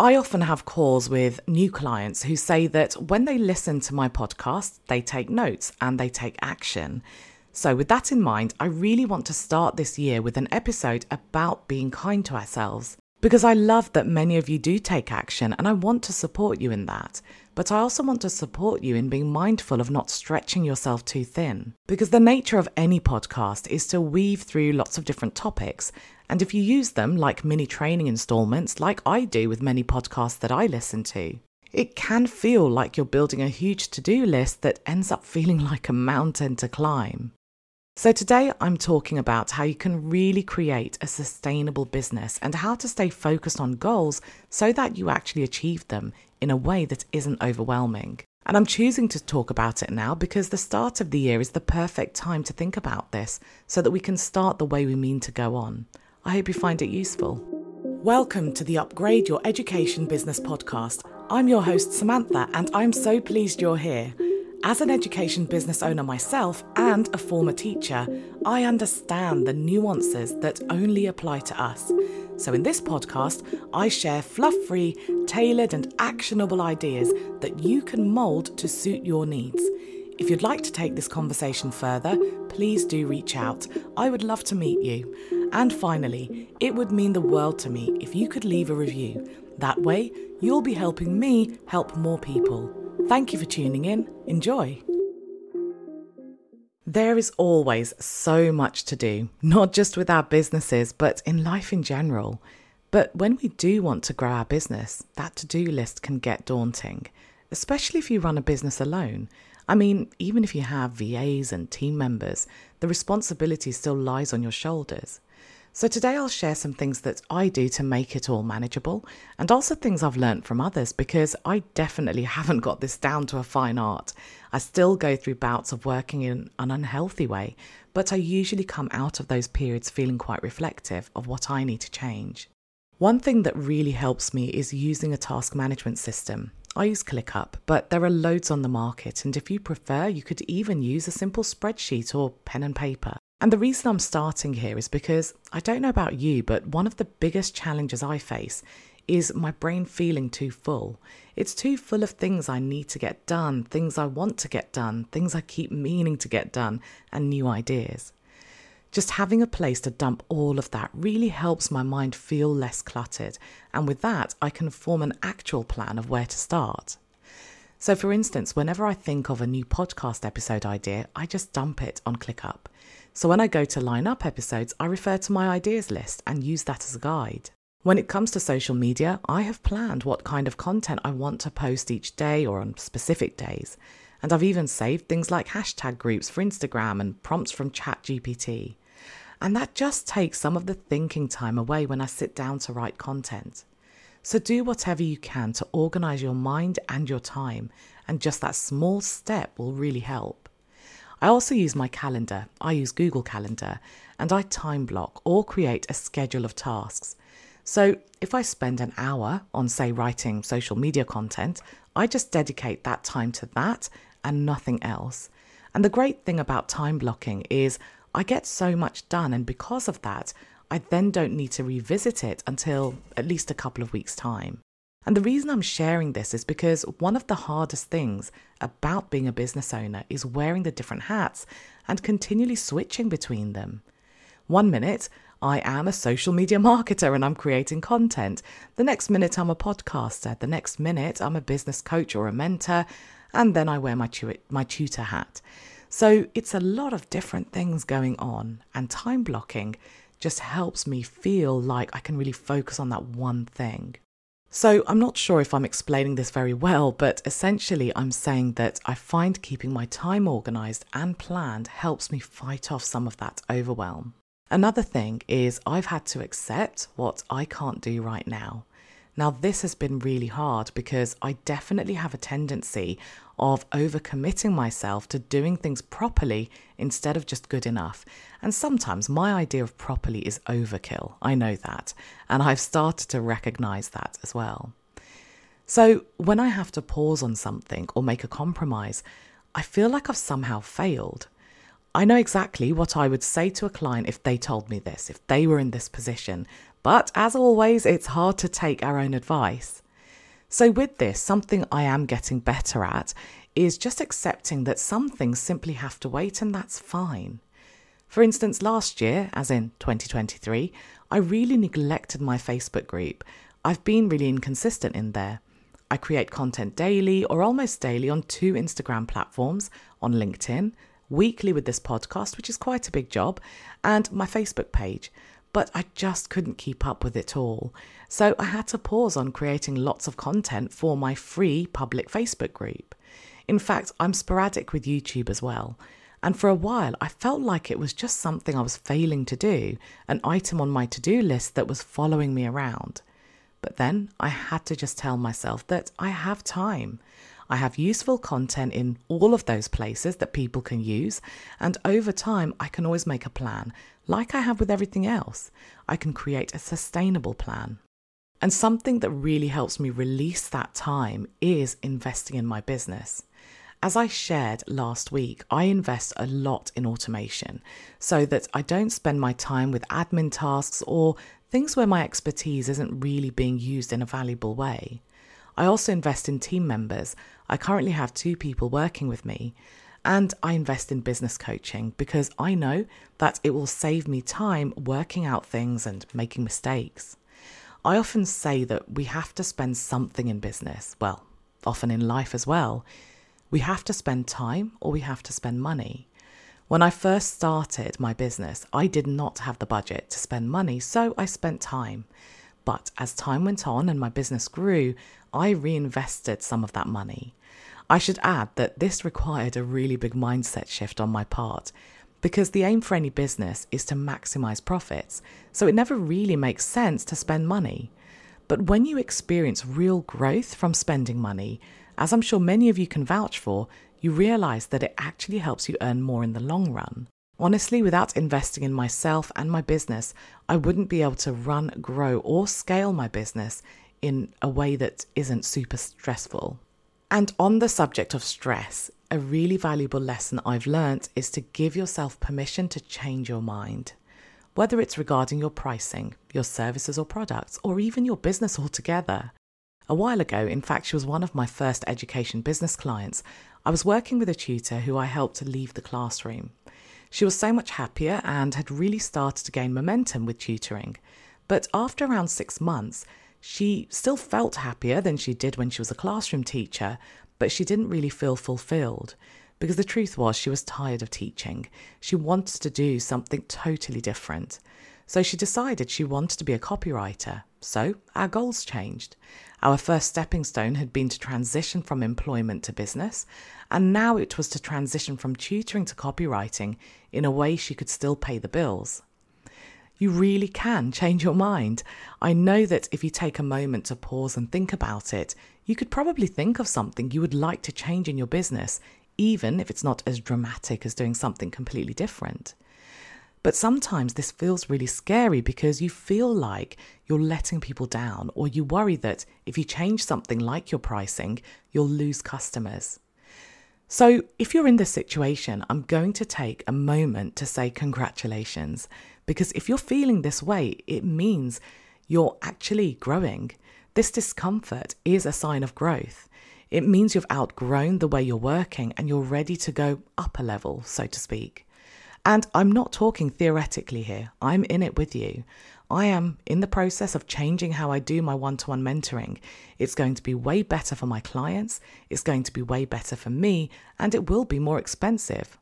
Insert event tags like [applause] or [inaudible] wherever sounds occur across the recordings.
I often have calls with new clients who say that when they listen to my podcast, they take notes and they take action. So, with that in mind, I really want to start this year with an episode about being kind to ourselves. Because I love that many of you do take action and I want to support you in that. But I also want to support you in being mindful of not stretching yourself too thin. Because the nature of any podcast is to weave through lots of different topics. And if you use them like mini training installments, like I do with many podcasts that I listen to, it can feel like you're building a huge to do list that ends up feeling [laughs] like a mountain to climb. So, today I'm talking about how you can really create a sustainable business and how to stay focused on goals so that you actually achieve them in a way that isn't overwhelming. And I'm choosing to talk about it now because the start of the year is the perfect time to think about this so that we can start the way we mean to go on. I hope you find it useful. Welcome to the Upgrade Your Education Business podcast. I'm your host, Sumantha, and I'm so pleased you're here. As an education business owner myself and a former teacher, I understand the nuances that only apply to us. So, in this podcast, I share fluff free, tailored, and actionable ideas that you can mould to suit your needs. If you'd like to take this conversation further, please do reach out. I would love to meet you. And finally, it would mean the world to me if you could leave a review. That way, you'll be helping me help more people. Thank you for tuning in. Enjoy. There is always so much to do, not just with our businesses, but in life in general. But when we do want to grow our business, that to do list can get daunting, especially if you run a business alone. I mean, even if you have VAs and team members, the responsibility still lies on your shoulders. So, today I'll share some things that I do to make it all manageable and also things I've learned from others because I definitely [laughs] haven't got this down to a fine art. I still go through bouts of working in an unhealthy way, but I usually come out of those periods feeling quite reflective of what I need to change. One thing that really helps me is using a task management system. I use ClickUp, but there are loads on the market, and if you prefer, you could even use a simple spreadsheet or pen and paper. And the reason I'm starting here is because I don't know about you, but one of the biggest challenges I face is my brain feeling too full. It's too full of things I need to get done, things I want to get done, things I keep meaning to get done, and new ideas. Just having a place to dump all of that really helps my mind feel less cluttered, and with that, I can form an actual plan of where to start. So, for instance, whenever I think of a new podcast episode idea, I just dump it on ClickUp. So when I go to line up episodes, I refer to my ideas list and use that as a guide. When it comes to social media, I have planned what kind of content I want to post each day or on specific days. And I've even saved things like hashtag groups for Instagram and prompts from ChatGPT. And that just takes some of the thinking time away when I sit down to write content. So do whatever you can to organize your mind and your time, and just that small step will really help. I also use my calendar. I use Google Calendar and I time block or create a schedule of tasks. So if I spend an hour on, say, writing social media content, I just dedicate that time to that and nothing else. And the great thing about time blocking is I get so much done, and because of that, I then don't need to revisit it until at least a couple of weeks' time. And the reason I'm sharing this is because one of the hardest things about being a business owner is wearing the different hats and continually switching between them. One minute, I am a social media [laughs] marketer and I'm creating content. The next minute, I'm a podcaster. The next minute, I'm a business coach or a mentor. And then I wear my, tu- my tutor hat. So it's a lot of different things going on, and time blocking just helps me feel like I can really focus on that one thing. So, I'm not sure if I'm explaining this very well, but essentially, I'm saying that I find keeping my time organized and planned helps me fight off some of that overwhelm. Another thing is, I've had to accept what I can't do right now. Now, this has been really hard because I definitely have a tendency of overcommitting myself to doing things properly instead of just good enough. And sometimes my idea of properly is overkill. I know that. And I've started to recognize that as well. So when I have to pause on something or make a compromise, I feel like I've somehow failed. I know exactly what I would say to a client if they told me this, if they were in this position, but as always, it's hard to take our own advice. So, with this, something I am getting better at is just accepting that some things simply have to wait, and that's fine. For instance, last year, as in 2023, I really neglected my Facebook group. I've been really inconsistent in there. I create content daily or almost daily on two Instagram platforms on LinkedIn, weekly with this podcast, which is quite a big job, and my Facebook page. But I just couldn't keep up with it all. So I had to pause on creating lots of content for my free public Facebook group. In fact, I'm sporadic with YouTube as well. And for a while, I felt like it was just something I was failing to do, an item on my to do list that was following me around. But then I had to just tell myself that I have time. I have useful content in all of those places that people can use, and over time, I can always make a plan, like I have with everything else. I can create a sustainable plan. And something that really helps me release that time is investing in my business. As I shared last week, I invest a lot in automation so that I don't spend my time with admin tasks or things where my expertise isn't really being used in a valuable way. I also invest in team members. I currently have two people working with me. And I invest in business coaching because I know that it will save me time working out things and making mistakes. I often say that we have to spend something in business, well, often in life as well. We have to spend time or we have to spend money. When I first started my business, I did not have the budget to spend money, so I spent time. But as time went on and my business grew, I reinvested some of that money. I should add that this required a really big mindset shift on my part because the aim for any business is to maximize profits, so it never really makes sense to spend money. But when you experience real growth from spending money, as I'm sure many of you can vouch for, you realize that it actually helps you earn more in the long run. Honestly, without investing in myself and my business, I wouldn't be able to run, grow, or scale my business in a way that isn't super stressful. And on the subject of stress, a really valuable lesson I've learnt is to give yourself permission to change your mind. Whether it's regarding your pricing, your services or products, or even your business altogether. A while ago, in fact, she was one of my first education business clients, I was working with a tutor who I helped to leave the classroom. She was so much happier and had really started to gain momentum with tutoring. But after around six months, she still felt happier than she did when she was a classroom teacher, but she didn't really feel fulfilled. Because the truth was, she was tired of teaching. She wanted to do something totally different. So she decided she wanted to be a copywriter. So our goals changed. Our first stepping stone had been to transition from employment to business, and now it was to transition from tutoring to copywriting in a way she could still pay the bills. You really can change your mind. I know that if you take a moment to pause and think about it, you could probably think of something you would like to change in your business, even if it's not as dramatic as doing something completely different. But sometimes this feels really scary because you feel like you're letting people down, or you worry that if you change something like your pricing, you'll lose customers. So, if you're in this situation, I'm going to take a moment to say congratulations because if you're feeling this way, it means you're actually growing. This discomfort is a sign of growth. It means you've outgrown the way you're working and you're ready to go up a level, so to speak. And I'm not talking theoretically here, I'm in it with you. I am in the process of changing how I do my one to one mentoring. It's going to be way better for my clients, it's going to be way better for me, and it will be more expensive.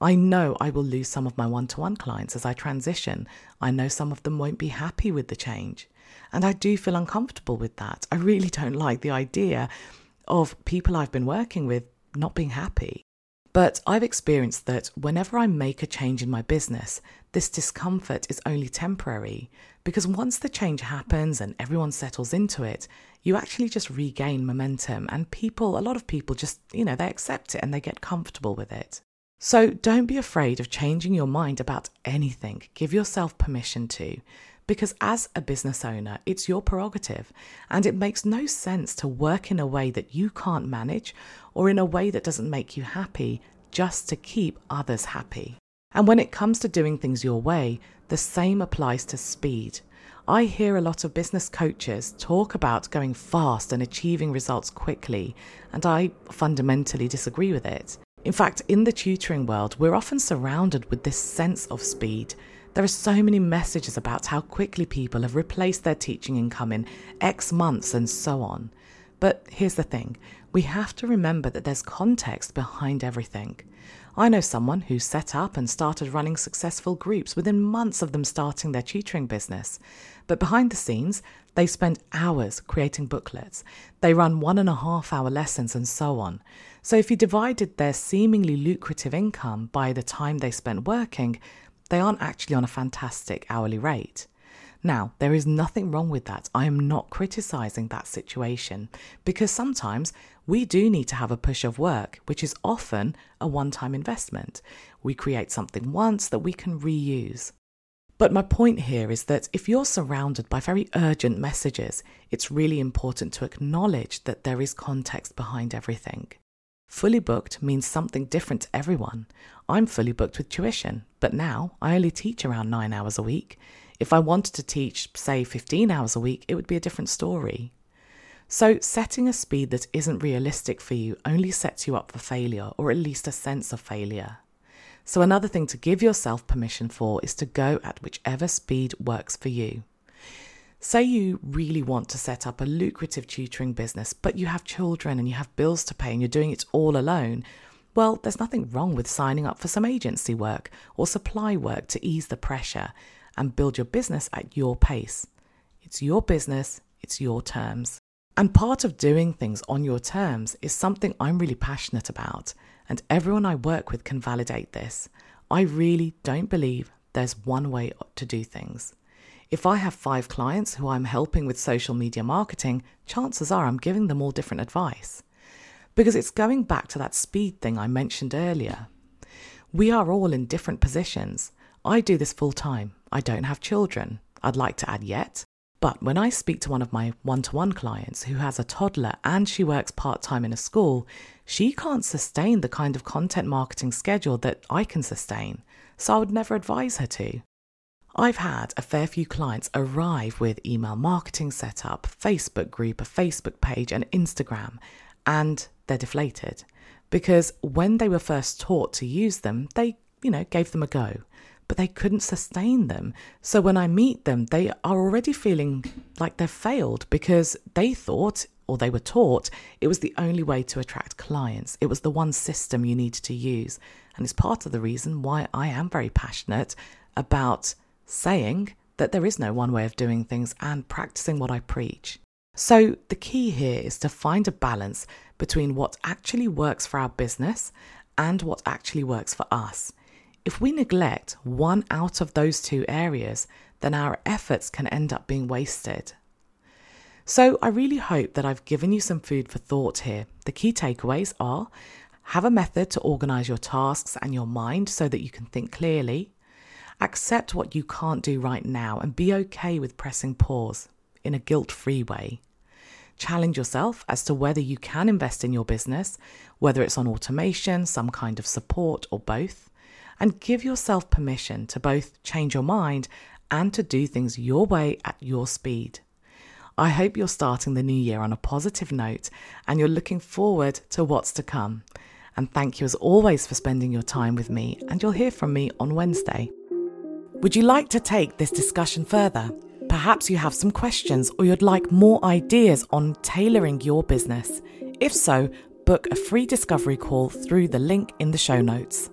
I know I will lose some of my one to one clients as I transition. I know some of them won't be happy with the change. And I do feel uncomfortable with that. I really don't like the idea of people I've been working with not being happy. But I've experienced that whenever I make a change in my business, this discomfort is only temporary because once the change happens and everyone settles into it, you actually just regain momentum and people, a lot of people just, you know, they accept it and they get comfortable with it. So don't be afraid of changing your mind about anything. Give yourself permission to. Because as a business owner, it's your prerogative, and it makes no sense to work in a way that you can't manage or in a way that doesn't make you happy just to keep others happy. And when it comes to doing things your way, the same applies to speed. I hear a lot of business coaches talk about going fast and achieving results quickly, and I fundamentally disagree with it. In fact, in the tutoring world, we're often surrounded with this sense of speed. There are so many messages about how quickly people have replaced their teaching income in X months and so on. But here's the thing we have to remember that there's context behind everything. I know someone who set up and started running successful groups within months of them starting their tutoring business. But behind the scenes, they spend hours creating booklets. They run one and a half hour lessons and so on. So if you divided their seemingly lucrative income by the time they spent working, they aren't actually on a fantastic hourly rate. Now, there is nothing wrong with that. I am not criticizing that situation because sometimes we do need to have a push of work, which is often a one time investment. We create something once that we can reuse. But my point here is that if you're surrounded by very urgent messages, it's really important to acknowledge that there is context behind everything. Fully booked means something different to everyone. I'm fully booked with tuition, but now I only teach around nine hours a week. If I wanted to teach, say, 15 hours a week, it would be a different story. So, setting a speed that isn't realistic for you only sets you up for failure, or at least a sense of failure. So, another thing to give yourself permission for is to go at whichever speed works for you. Say you really want to set up a lucrative tutoring business, but you have children and you have bills to pay and you're doing it all alone. Well, there's nothing wrong with signing up for some agency work or supply work to ease the pressure and build your business at your pace. It's your business, it's your terms. And part of doing things on your terms is something I'm really passionate about, and everyone I work with can validate this. I really don't believe there's one way to do things. If I have five clients who I'm helping with social media marketing, chances are I'm giving them all different advice. Because it's going back to that speed thing I mentioned earlier. We are all in different positions. I do this full time. I don't have children. I'd like to add yet. But when I speak to one of my one to one clients who has a toddler and she works part time in a school, she can't sustain the kind of content marketing schedule that I can sustain. So I would never advise her to. I've had a fair few clients arrive with email marketing set up, Facebook group, a Facebook page, and Instagram, and they're deflated because when they were first taught to use them, they, you know, gave them a go, but they couldn't sustain them. So when I meet them, they are already feeling like they've failed because they thought or they were taught it was the only way to attract clients. It was the one system you needed to use. And it's part of the reason why I am very passionate about saying that there is no one way of doing things and practicing what I preach. So, the key here is to find a balance between what actually works for our business and what actually works for us. If we neglect one out of those two areas, then our efforts can end up being wasted. So, I really hope that I've given you some food for thought here. The key takeaways are have a method to organize your tasks and your mind so that you can think clearly. Accept what you can't do right now and be okay with pressing pause in a guilt free way. Challenge yourself as to whether you can invest in your business, whether it's on automation, some kind of support, or both. And give yourself permission to both change your mind and to do things your way at your speed. I hope you're starting the new year on a positive note and you're looking forward to what's to come. And thank you as always for spending your time with me, and you'll hear from me on Wednesday. Would you like to take this discussion further? Perhaps you have some questions or you'd like more ideas on tailoring your business. If so, book a free discovery call through the link in the show notes.